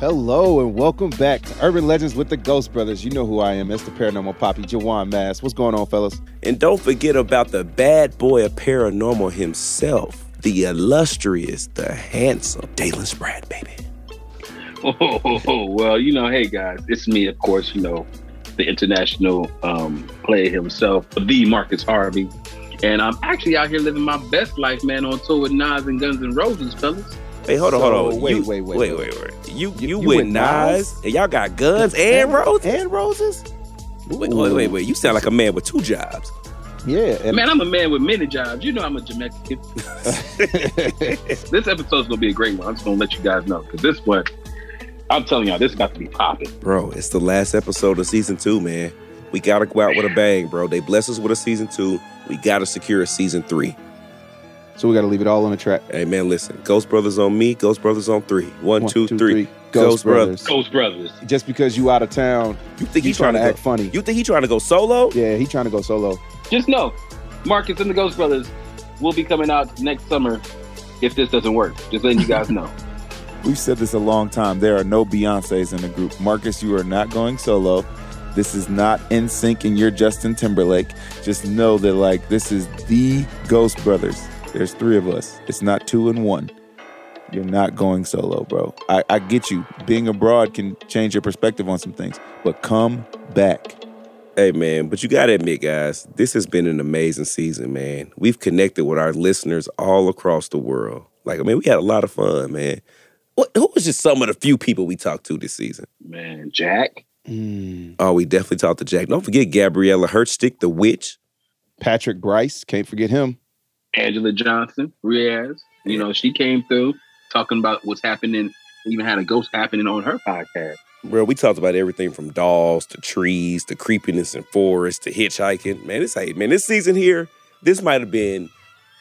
Hello and welcome back to Urban Legends with the Ghost Brothers. You know who I am. It's the paranormal poppy, Juwan Mass. What's going on, fellas? And don't forget about the bad boy of paranormal himself, the illustrious, the handsome Dalen Spratt, baby. Oh, well, you know, hey guys, it's me, of course, you know, the international um, player himself, the Marcus Harvey. And I'm actually out here living my best life, man, on tour with Nas and Guns N' Roses, fellas. Hey, hold on, So, hold on. wait, You- wait, wait, wait, wait. wait, wait. You, you, You- you with with Nas, Nas? and y'all got guns and roses? And roses? Wait, wait, wait, wait. You sound like a man with two jobs. Yeah. And Man, I'm a man with many jobs. You know I'm a Jamaican. this episode's gonna be a great one. I'm just gonna let you guys know because this one, I'm telling y'all, this is about to be popping. Bro, it's the last episode of season two, man. We gotta go out with a bang, bro. They bless us with a season two. We gotta secure a season three. So we got to leave it all on the track. Hey, man, listen. Ghost Brothers on me. Ghost Brothers on three. One, One, two, two, three. three. Ghost, Brothers. Ghost Brothers. Just because you out of town, You think he's he's trying to act go? funny. You think he trying to go solo? yeah, he trying to go solo. Just know, Marcus and the Ghost Brothers will be coming out next summer if this doesn't work. Just letting you guys know. We've said this a long time. There are no Beyonces in the group. Marcus, you are not going solo. This is not NSYNC and you're Justin Timberlake. Just know that like this is the Ghost Brothers. There's three of us. It's not two and one. You're not going solo, bro. I, I get you. Being abroad can change your perspective on some things, but come back. Hey man, but you gotta admit, guys, this has been an amazing season, man. We've connected with our listeners all across the world. Like, I mean, we had a lot of fun, man. What, who was just some of the few people we talked to this season? Man, Jack. Mm. Oh, we definitely talked to Jack. Don't forget Gabriella Hertzstick, the witch. Patrick Bryce, can't forget him. Angela Johnson, Riaz. You know, she came through talking about what's happening, even had a ghost happening on her podcast. Bro, we talked about everything from dolls to trees to creepiness in forests to hitchhiking. Man, this hey, man, this season here, this might have been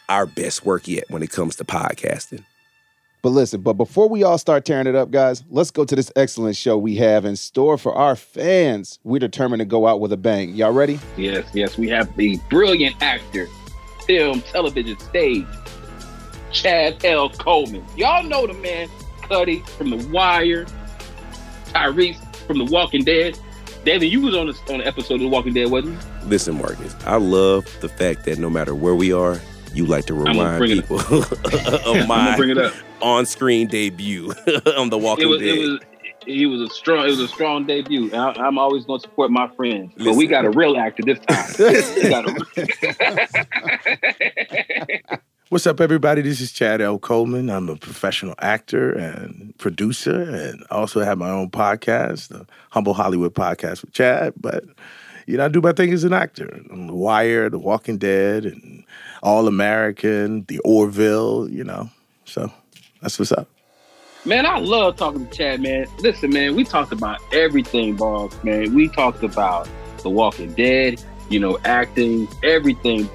our best work yet when it comes to podcasting. But listen, but before we all start tearing it up, guys, let's go to this excellent show we have in store for our fans. We're determined to go out with a bang. Y'all ready? Yes, yes, we have the brilliant actor, film, television, stage, Chad L. Coleman. Y'all know the man, Cutty from The Wire, Tyrese from The Walking Dead. David, you was on the, on the episode of The Walking Dead, wasn't you? Listen, Marcus, I love the fact that no matter where we are, you like to remind people of my bring it up. on-screen debut on The Walking It was, Dead. it was, he was a strong, it was a strong debut. And I, I'm always going to support my friends, but we got a real actor this time. we What's up, everybody? This is Chad L. Coleman. I'm a professional actor and producer, and also have my own podcast, the Humble Hollywood Podcast with Chad. But you know, I do my thing as an actor. I'm The Wire, The Walking Dead, and All American, The Orville. You know, so that's what's up. Man, I love talking to Chad, man. Listen, man, we talked about everything, boss, man. We talked about The Walking Dead, you know, acting, everything.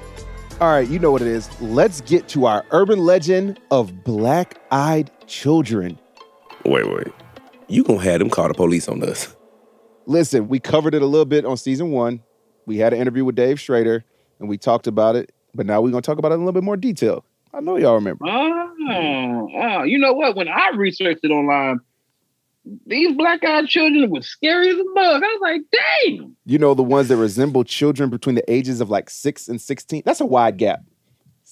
All right, you know what it is. Let's get to our urban legend of black eyed children. wait, wait. You gonna have them call the police on us? Listen, we covered it a little bit on season one. We had an interview with Dave Schrader and we talked about it, but now we're going to talk about it in a little bit more detail. I know y'all remember. Oh, oh, you know what? When I researched it online, these black-eyed children were scary as a bug. I was like, dang. You know, the ones that resemble children between the ages of like six and 16. That's a wide gap.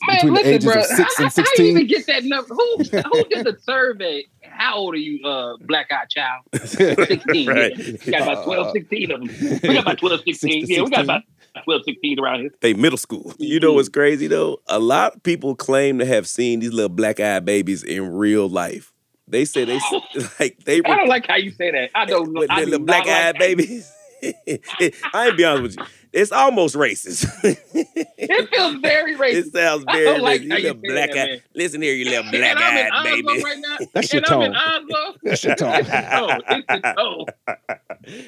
Man, between listen, the ages bro. of six how, and how you even get that number? Who, who did the survey? How old are you, uh, black-eyed child? 16. Right. Yeah. We got about 12, 16 of them. We got about 12, 16. Yeah, we got about 12, 16 around here. They middle school. You know what's mm-hmm. crazy though? A lot of people claim to have seen these little black-eyed babies in real life. They say they like they I don't like how you say that. I don't know. with I the do little black-eyed like babies. I ain't be honest with you. It's almost racist. It feels very racist. It sounds very don't like racist. You you little say that, black eye. Listen here, you little And black I'm in eyed Oslo baby. right now. That's your and I'm in tone. Oslo. That's your tone. It's the tone. It's the tone.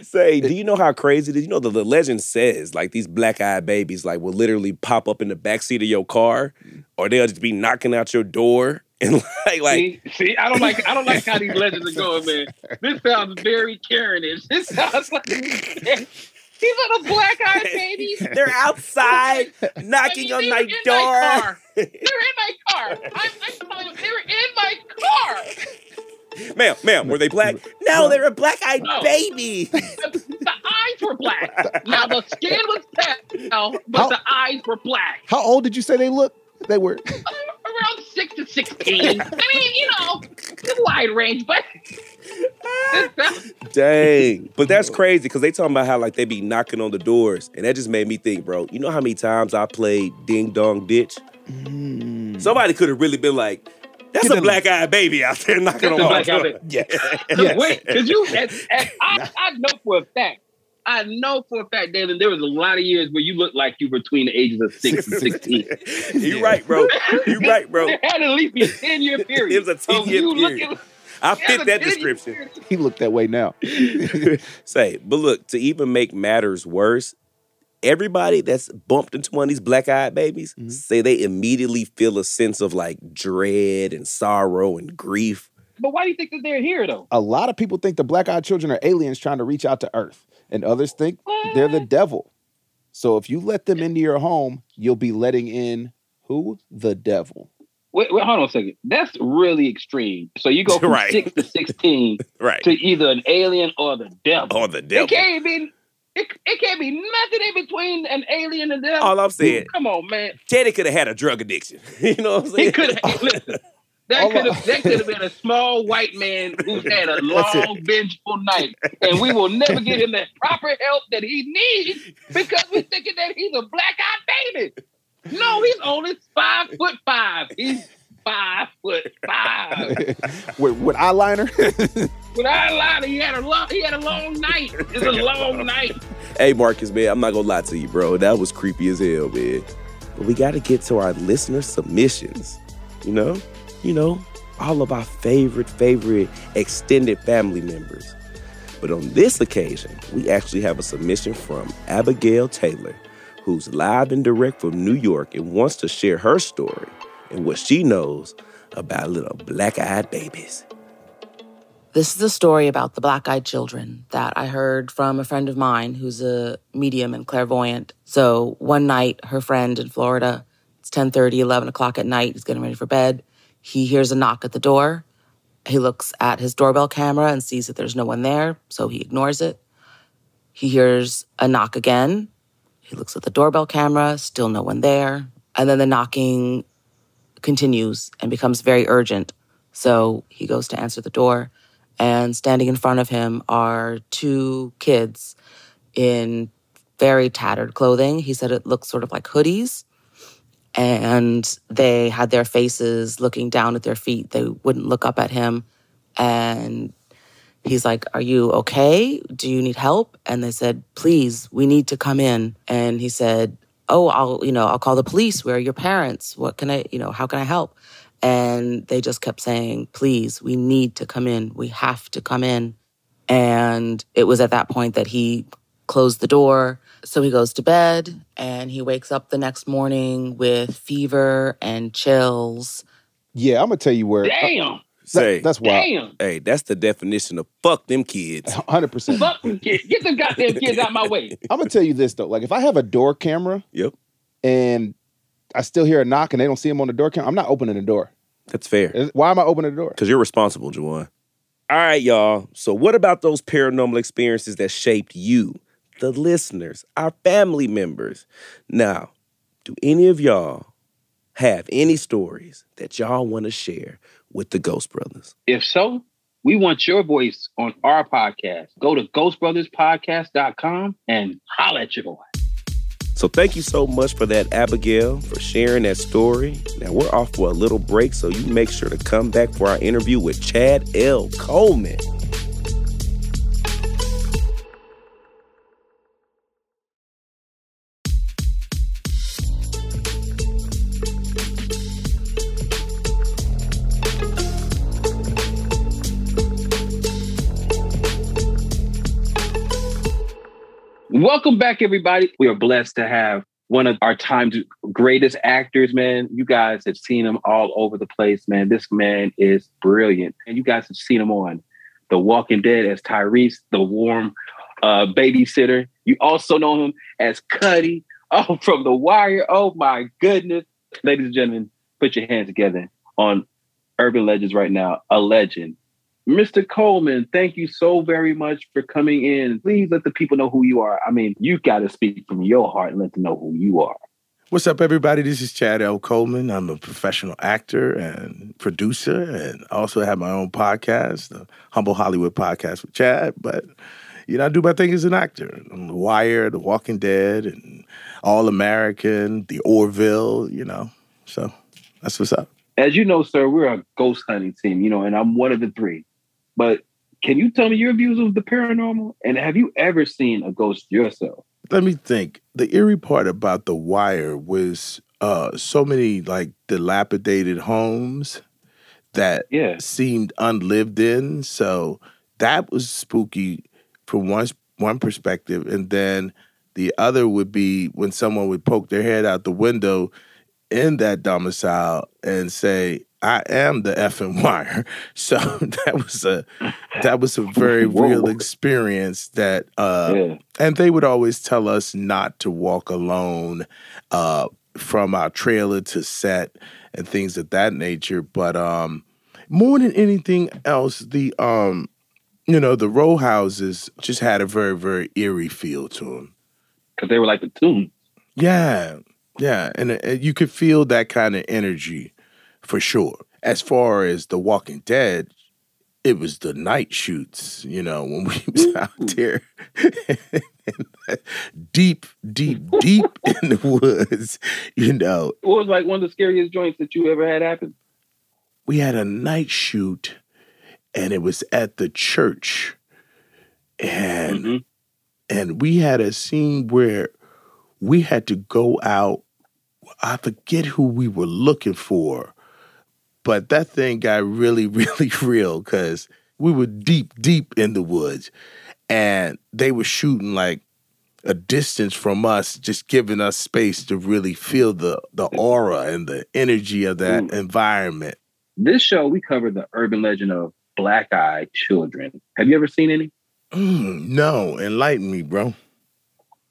Say, do you know how crazy it is? You know, the, the legend says like these black eyed babies like will literally pop up in the backseat of your car mm-hmm. or they'll just be knocking out your door and like like see, see, I don't like I don't like how these legends are going, man. This sounds very Karenish. This sounds like these little black eyed babies. they're outside knocking on my door. car. They're in my car. I'm, I'm telling they were in my car. Ma'am, ma'am, were they black? No, they were a black-eyed No. baby. the, the eyes were black. Now the skin was pale, but How- the eyes were black. How old did you say they look? They were. Uh, around six to sixteen. I mean, you know, it's a wide range, but Dang. But that's crazy because they talking about how like they be knocking on the doors. And that just made me think, bro, you know how many times I played Ding Dong Ditch? Mm. Somebody could have really been like, that's a black eyed baby out there knocking That's on a my black-eyed door. baby. Yeah. Wait, because you, and, and I, I know for a fact, I know for a fact, David, there was a lot of years where you looked like you were between the ages of six and sixteen. You're right, bro. You're right, bro. There had to at least be a ten year period. It was a 10-year of you period. looking- I fit that video- description. He looked that way now. Say, but look, to even make matters worse, everybody that's bumped into one of these black eyed babies Mhm. say they immediately feel a sense of like dread and sorrow and grief. But why do you think that they're here though? A lot of people think the black-eyed children are aliens trying to reach out to Earth, and others think they're the devil. So if you let them into your home, you'll be letting in who? The devil. Wait, wait, hold on a second. That's really extreme. So you go from Right. six to sixteen Right. to either an alien or the devil. Or the devil. It can't be. It, it can't be nothing in between an alien and the devil. All I'm saying, Come on, man. Teddy could have had a drug addiction. you know what I'm saying? He could have. listen. That could have that could have been a small white man who's had a long vengeful night, and we will never get him the proper help that he needs because we're thinking that he's a black-eyed baby. No, he's only five foot five. He's five foot five. with, eyeliner? with eyeliner. I lied. He had a long. He had a long night. It's a long night. Hey, Marcus, man, I'm not gonna lie to you, bro. That was creepy as hell, man. But we gotta get to our listener submissions. You know? You know, all of our favorite, favorite extended family members. But on this occasion, we actually have a submission from Abigail Taylor, who's live and direct from New York and wants to share her story and what she knows about little black eyed babies. This is a story about the black eyed children that I heard from a friend of mine who's a medium and clairvoyant. So one night, her friend in Florida, it's 10 30, 11 o'clock at night, he's getting ready for bed. He hears a knock at the door. He looks at his doorbell camera and sees that there's no one there, so he ignores it. He hears a knock again. He looks at the doorbell camera, still no one there. And then the knocking continues and becomes very urgent. So he goes to answer the door, and standing in front of him are two kids in very tattered clothing. He said it looked sort of like hoodies. And they had their faces looking down at their feet. They wouldn't look up at him. And he's like, Are you okay? Do you need help? And they said, Please, we need to come in. And he said, Oh, I'll, you know, I'll call the police. Where are your parents? What can I, you know, how can I help? And they just kept saying, Please, we need to come in. We have to come in. And it was at that point that he closed the door. So he goes to bed and he wakes up the next morning with fever and chills. yeah, I'm gonna tell you where. Uh, Damn. Say, That, that's wild. Damn. hey, that's the definition of fuck them kids. Hundred percent. Fuck them kids. Get them goddamn kids out my way. I'm gonna tell you this though. Like if I have a door camera Yep, and I still hear a knock and they don't see him on the door camera, I'm not opening the door. that's fair. Why am I opening the door? Because you're responsible, Juwan. All right, y'all. So, what about those paranormal experiences that shaped you, the listeners, our family members? Now, do any of y'all have any stories that y'all want to share with the Ghost Brothers? If so, we want your voice on our podcast. Go to ghostbrotherspodcast.com and holla at your boy. So, thank you so much for that, Abigail, for sharing that story. Now, we're off for a little break, so you make sure to come back for our interview with Chad L. Coleman. Welcome back, everybody. We are blessed to have one of our time's greatest actors, man. You guys have seen him all over the place, man. This man is brilliant. And you guys have seen him on The Walking Dead as Tyrese, the warm uh, babysitter. You also know him as Cutty, oh, from The Wire. Oh, my goodness. Ladies and gentlemen, put your hands together on Urban Legends right now. A legend, Mr. Coleman, thank you so very much for coming in. Please let the people know who you are. I mean, you've got to speak from your heart and let them know who you are. What's up, everybody? This is Chad L. Coleman. I'm a professional actor and producer, and also have my own podcast, the Humble Hollywood Podcast with Chad. But you know, I do my thing as an actor. I'm The Wire, The Walking Dead, and All American, The Orville. You know, so that's what's up. As you know, sir, we're a ghost hunting team. You know, and I'm one of the three. But can you tell me your views of the paranormal? And have you ever seen a ghost yourself? Let me think. The eerie part about The Wire was uh, so many like dilapidated homes that Yeah. seemed unlived in. So that was spooky from one one perspective, and then the other would be when someone would poke their head out the window in that domicile and say, "I am the effing wire." So that was a that was a very real experience. That uh, yeah. and they would always tell us not to walk alone uh, from our trailer to set and things of that nature. But um, more than anything else, the um, you know the row houses just had a very very eerie feel to them. Because they were like the tomb. Yeah, yeah, and uh, you could feel that kind of energy for sure. As far as The Walking Dead, it was the night shoots. You know when we was out there, deep, deep, deep in the woods. You know, What was like one of the scariest joints that you ever had happen? we had a night shoot, and it was at the church, and Mhm. and we had a scene where we had to go out. I forget who we were looking for, but that thing got really, really real because we were deep, deep in the woods, and they were shooting like a distance from us, just giving us space to really feel the the aura and the energy of that Mm. environment. This show, we covered the urban legend of black eyed children. Have you ever seen any? Mm, no, enlighten me, bro.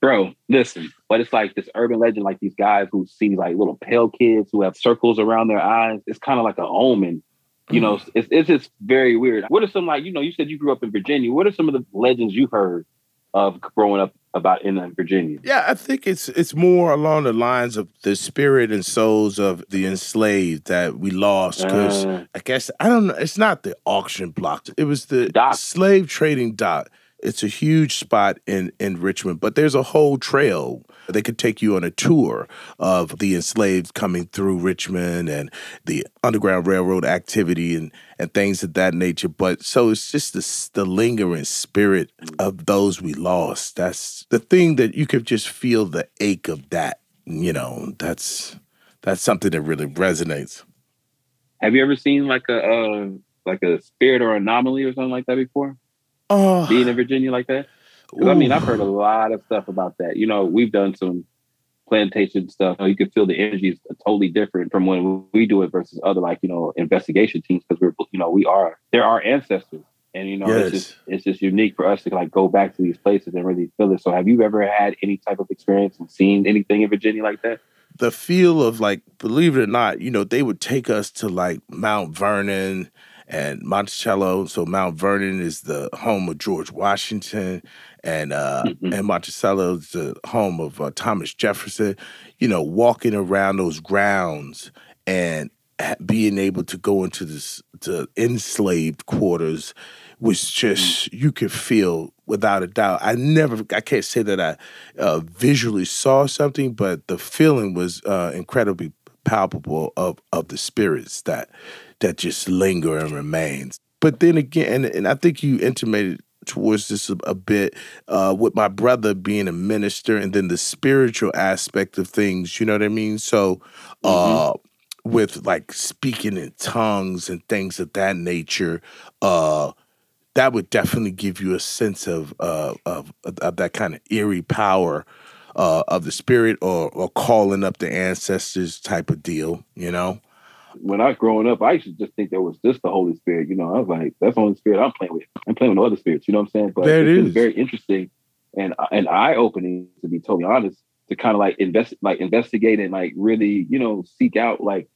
Bro, listen, but it's like this urban legend, like these guys who see like little pale kids who have circles around their eyes. It's kind of like a omen. You know, it's, it's just very weird. What are some like, you know, you said you grew up in Virginia. What are some of the legends you heard of growing up about in uh, Virginia? Yeah, I think it's it's more along the lines of the spirit and souls of the enslaved that we lost. Because Uh. I guess I don't know. It's not the auction block. It was the Dock. slave trading dock. It's a huge spot in in Richmond, but there's a whole trail. They could take you on a tour of the enslaved coming through Richmond and the Underground Railroad activity and and things of that nature. But so it's just the the lingering spirit of those we lost. That's the thing that you could just feel the ache of that. You know, that's that's something that really resonates. Have you ever seen like a uh, like a spirit or anomaly or something like that before? Oh, Being in Virginia like that? 'Cause, I mean. I've heard a lot of stuff about that. You know, we've done some plantation stuff. You can feel the energy is totally different from when we do it versus other like you know investigation teams because we're you know we are they're our ancestors and you know it's just it's just unique for us to like go back to these places and really feel it. So have you ever had any type of experience and seen anything in Virginia like that? the feel of like, believe it or not, you know, they would take us to like Mount Vernon and Monticello. So Mount Vernon is the home of George Washington, and uh, Mhm. and Monticello is the home of uh, Thomas Jefferson. You know, walking around those grounds and being able to go into this the enslaved quarters was just you could feel without a doubt. I never, I can't say that I uh, visually saw something, but the feeling was uh, incredibly palpable of of the spirits that that just linger and remains. But then again, and, and I think you intimated towards this a, a bit uh, with my brother being a minister, and then the spiritual aspect of things. You know what I mean? So. Uh, with like speaking in tongues and things of that nature, uh, that would definitely give you a sense of uh, of, of that kind of eerie power uh, of the spirit or or calling up the ancestors type of deal. You know, when I was growing up, I used to just think there was just the Holy Spirit. You know, I was like, that's the only spirit I'm playing with. I'm playing with no other spirits. You know what I'm saying? But There it it's been very interesting and and eye opening to be totally honest. To kind of like invest, like investigate and like really, you know, seek out like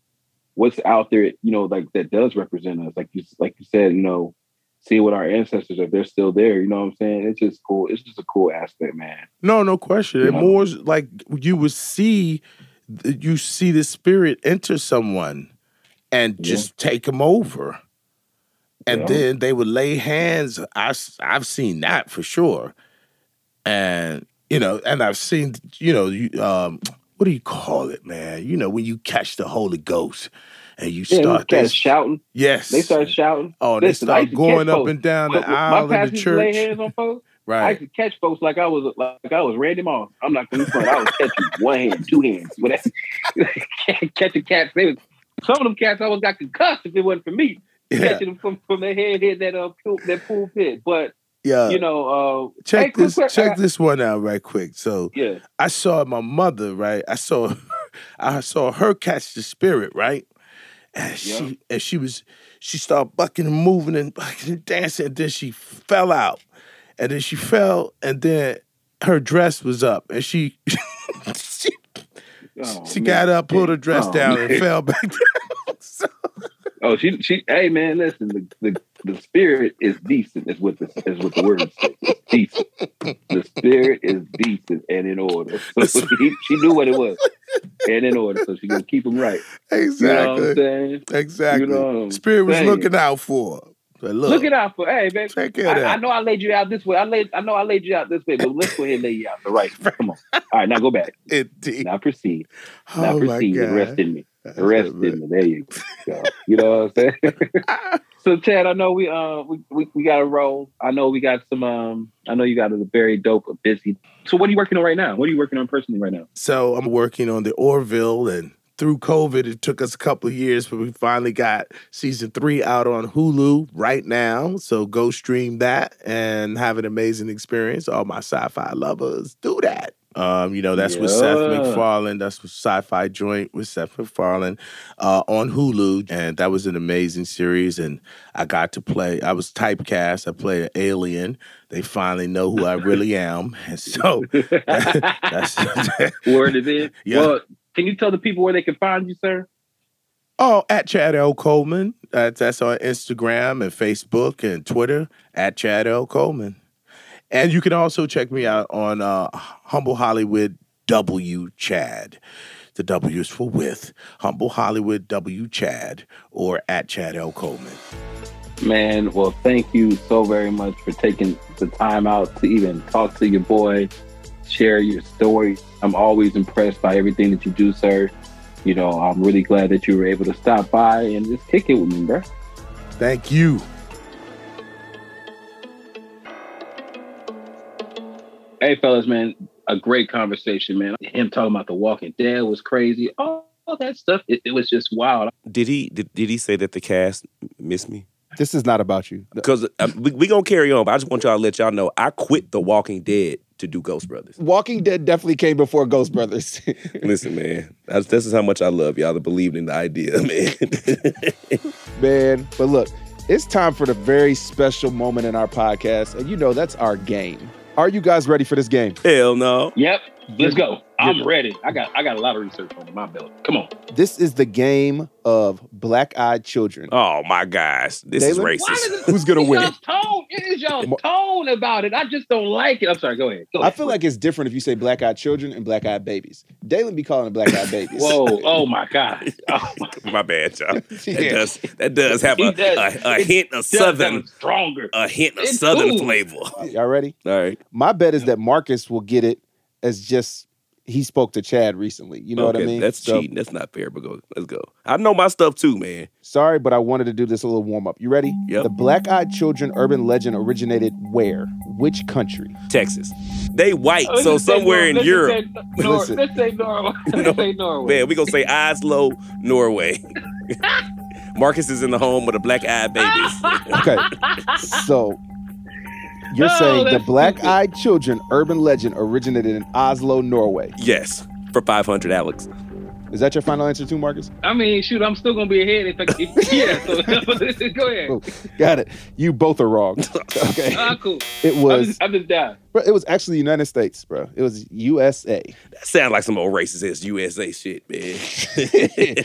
what's out there. You know, like that does represent us. Like you, like you said, you know, see what our ancestors if they're still there. You know what I'm saying? It's just cool. It's just a cool aspect, man. No, no question. And Yeah. more like you would see, you see the spirit enter someone and Yeah. just take them over, and Yeah. then they would lay hands. I I've seen that for sure, and you know, and I've seen you know, you, um, what do you call it, man? You know, when you catch the Holy Ghost and you Yeah, start they this, shouting. yes, They start shouting. Oh, they Listen, I start going up folks. and down the My aisle in the to lay church. hands on folks. I Right. used to catch folks like I was like I was Randy Moss. I'm not gonna front. I was catching one hand, two hands, whatever. catching cats. They was some of them cats almost got concussed if it wasn't for me Yeah. catching them from, from their head hit that uh pool, that pool pit. But Yeah. you know, uh, check hey, this. quick, check I- this one out right quick. So Yeah, I saw my mother, right? I saw I saw her catch the spirit, right? And she Yeah. and she was she started bucking and moving and bucking and dancing, and then she fell out. And then she fell, and then her dress was up, and she she, Oh, she man. got up, pulled her dress Oh, down, man. and fell back down. So- Oh, she she. Hey man, listen. The the, the spirit is decent. Is what the is what the word says. It's decent. The spirit is decent and in order. So she, she knew what it was and in order. So she gonna keep them right. You know exactly, exactly. You know spirit was looking out for her. But look, Look it out for hey man. Take care I. I know I laid you out this way. I laid I know I laid you out this way, but let's go ahead and lay you out the right. Come on. All right, now go back. Indeed. Now proceed. Now Oh my proceed. Rest in me. Rest in me. There you go. You know what I'm saying? so Chad, I know we uh we, we, we got a roll. I know we got some um I know you got a very dope busy. So what are you working on right now? What are you working on personally right now? So I'm working on the Orville, and through COVID, it took us a couple of years, but we finally got season three out on Hulu right now. So go stream that and have an amazing experience. All my sci-fi lovers, do that. Um, you know, that's with Seth Yeah. MacFarlane. That's with Sci-Fi Joint with Seth MacFarlane uh, on Hulu, and that was an amazing series. And I got to play. I was typecast. I played an alien. They finally know who I really am, and so that's Word is in. Yeah. Well, can you tell the people where they can find you, sir? Oh, at Chad L. Coleman. That's, that's on Instagram and Facebook and Twitter at Chad L. Coleman. And you can also check me out on uh, Humble Hollywood W Chad. The W is for with Humble Hollywood W Chad or at Chad L. Coleman. Man, well, thank you so very much for taking the time out to even talk to your boy, share your story. I'm always impressed by everything that you do, sir. You know, I'm really glad that you were able to stop by and just kick it with me, bro. Thank you. Hey, fellas, man, a great conversation, man. Him talking about The Walking Dead was crazy. All, all that stuff, it, it was just wild. Did he did, did he say that the cast missed me? This is not about you. Because uh, we, we gonna carry on, but I just want y'all to let y'all know I quit The Walking Dead to do Ghost Brothers. Walking Dead definitely came before Ghost Brothers. Listen, man, that's, this is how much I love y'all that believed in the idea, man. Man, but look, it's time for the very special moment in our podcast, and you know that's our game. Are you guys ready for this game? Hell no. Yep, let's go. I'm You're- ready. I got I got a lot of research on my belt. Come on. This is the game of black-eyed children. Oh my gosh, this is racist. does it, Who's gonna it's win? y'all's tone. It is y'all tone about it. I just don't like it. I'm sorry. Go ahead. Go I ahead. feel like it's different if you say black-eyed children and black-eyed babies. Dalen be calling it black-eyed babies. Whoa! Oh my God! Oh my, My bad, y'all. That Yeah. does that does have a, does. a, a hint of southern stronger. a hint of It's southern cool. flavor. Y'all ready? All right. My bet is that Marcus will get it as just he spoke to Chad recently. You know what I mean? That's So, cheating. That's not fair, but go. Let's go. I know my stuff too, man. Sorry, but I wanted to do this a little warm up. You ready? Yep. The Black Eyed Children urban legend originated where? Which country? Texas. They white, Let's so just say somewhere in Europe. Let's just say, Nor- Listen. let's say Norway. Let's say Norway. Man, we gonna say Oslo, Norway. Marcus is in the home with the black eyed babies. Okay. so you're Oh, saying the Black Eyed Children urban legend originated in Oslo, Norway. yes, for five hundred, Alex. Is that your final answer too, Marcus? I mean, shoot, I'm still gonna be ahead if I if, yeah. So go ahead. Oh, got it. You both are wrong. Okay. Ah, cool. It I'm was just, I'm just down. bro, it was actually the United States, bro. It was USA. That sounds like some old racist ass USA shit, man.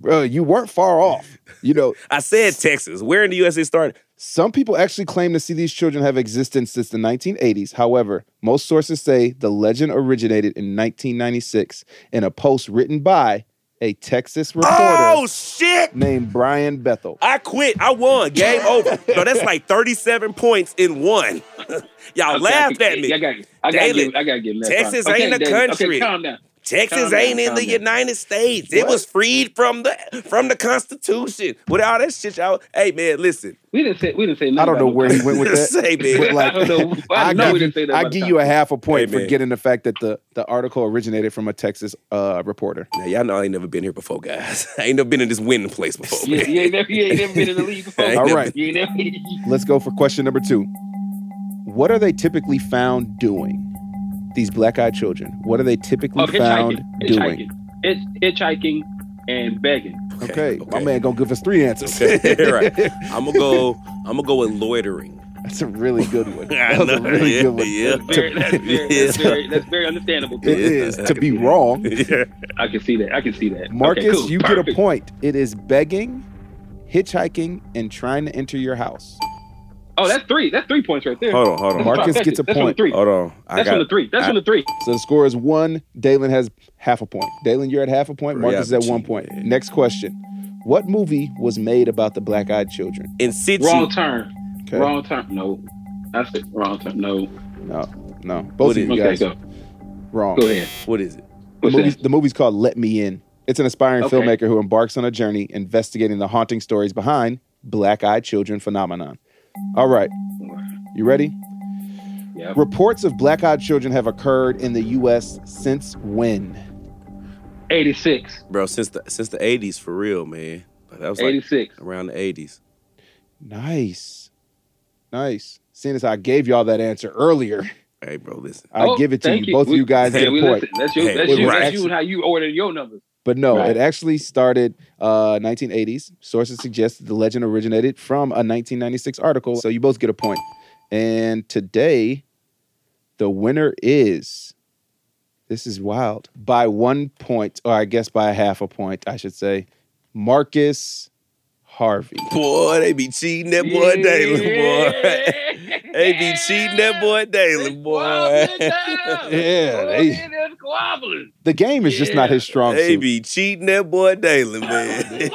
bro, you weren't far off. You know, I said Texas. Where in the USA started? Some people actually claim to see these children have existed since the 1980s. However, most sources say the legend originated in 1996 in a post written by a Texas reporter Oh shit! named Brian Bethel. I quit. I won. Game over. No, that's like 37 points in one. Y'all Okay, laughed I, at me. I got, I got, Daily, give, I got to give him that. Texas props. ain't a Daily, country. Okay, calm down. Texas Calm down, ain't in the down. United States. It was freed from the from the Constitution. With all that shit, y'all. Hey man, listen. We didn't say, we didn't say I don't know where he went with that. Say, man. But, like, I don't know. I I know give, we you, didn't say that. I give you a half a point Hey, for man. getting the fact that the, the article originated from a Texas uh, reporter. Now y'all know I ain't never been here before, guys. I ain't never been in this winning place before. Yeah, you ain't never, you ain't never been in the league before. I ain't All never- right. You ain't never. Let's go for question number two. What are they typically found doing? These black eyed children. What are they typically Oh, found hitchhiking. doing? Hitchhiking. It's hitchhiking and begging. Okay, my okay. man gonna give us three answers. right. I'm gonna go. I'm gonna go with loitering. That's a really good one. I That was a know, really yeah, good one. yeah. That's very, that's very, that's very, that's very understandable. It Too. is to be wrong. Yeah. I can see that. I can see that. Marcus, Okay, cool. you get a point. It is begging, hitchhiking, and trying to enter your house. Oh, that's three. That's three points right there. Hold on, hold on. Marcus gets a That's from point. the three. Hold on. I That's got from the three. That's I- from the three. So the score is one. Dalen has half a point. Dalen, you're at half a point. Marcus is at one point. man. Next question. What movie was made about the black eyed children? in situ. Wrong turn. Okay. Wrong turn. No. That's it. Wrong turn. No. No, no. Both What of is- you Okay, guys go. wrong. Go ahead. What is it? The movie's, the movie's called Let Me In. It's an aspiring Okay. filmmaker who embarks on a journey investigating the haunting stories behind black eyed children phenomenon. All right, you ready? Yeah. Reports of black eyed children have occurred in the U.S. since when? 86. Bro, since the since the 80s for real, man. That was like 86. around the 80s. Nice. Nice. Seeing as I gave y'all that answer earlier, Hey, bro, listen. I Oh, give it to thank you. Both of you guys hey, get a point. listen. That's you. Hey, That's it you. was That's you and how you ordered your numbers. But no, Right. it actually started uh, 1980s. Sources suggest that the legend originated from a 1996 article. So you both get a point. And today, the winner is this is wild by one point, or I guess by a half a point, I should say. Marcus Harvey. Boy, they be cheating that boy daily, boy. They be cheating that boy daily, boy. Yeah, they- they squabbling. The game is just not his strong suit. They suit. be cheating that boy Dalen, man.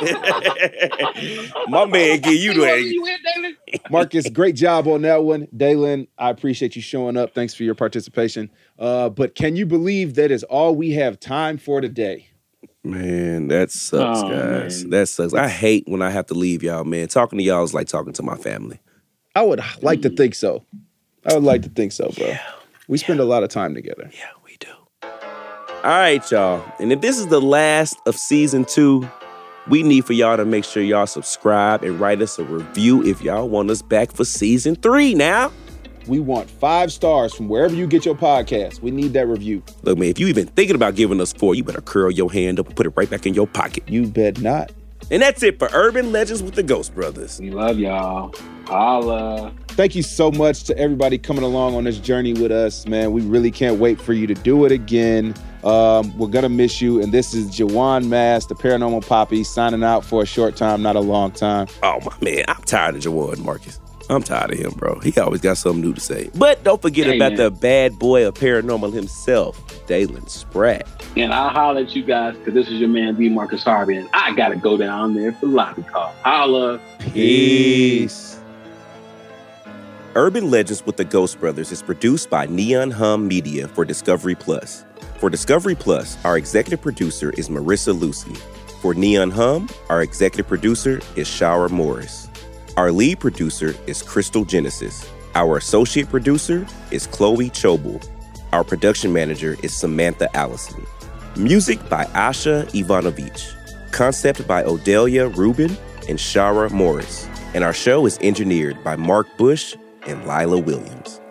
My man give you See the you hit, Marcus, great job on that one. Dalen, I appreciate you showing up. Thanks for your participation. Uh, but can you believe that is all we have time for today? Man, that sucks, Oh, guys. man. That sucks. I hate when I have to leave y'all, man. Talking to y'all is like talking to my family. I would like to think so. I would like to think so, bro. We spend a lot of time together. Yeah, we do. All right, y'all. And if this is the last of season two, we need for y'all to make sure y'all subscribe and write us a review if y'all want us back for season three now. We want five stars from wherever you get your podcast. We need that review. Look, man, if you even thinking about giving us four, you better curl your hand up and put it right back in your pocket. You bet not. And that's it for Urban Legends with the Ghost Brothers. We love y'all. Holla. Thank you so much to everybody coming along on this journey with us, man. We really can't wait for you to do it again. Um, we're gonna miss you. And this is Juwan Mass, the Paranormal Poppy, signing out for a short time, not a long time. Oh my man, I'm tired of Jawad Marcus. I'm tired of him, bro. He always got something new to say. But don't forget Hey, about man. the bad boy of paranormal himself, Dalen Spratt. And I'll holler at you guys because this is your man, B. Marcus Harvey. And I got to go down there for lobby call. Holla. Peace. Urban Legends with the Ghost Brothers is produced by Neon Hum Media for Discovery Plus. For Discovery Plus, our executive producer is Marissa Lucy. For Neon Hum, our executive producer is Shara Morris. Our lead producer is Crystal Genesis. Our associate producer is Chloe Chobel. Our production manager is Samantha Allison. Music by Asha Ivanovich. Concept by Odelia Rubin and Shara Morris. And our show is engineered by Mark Bush and Lila Williams.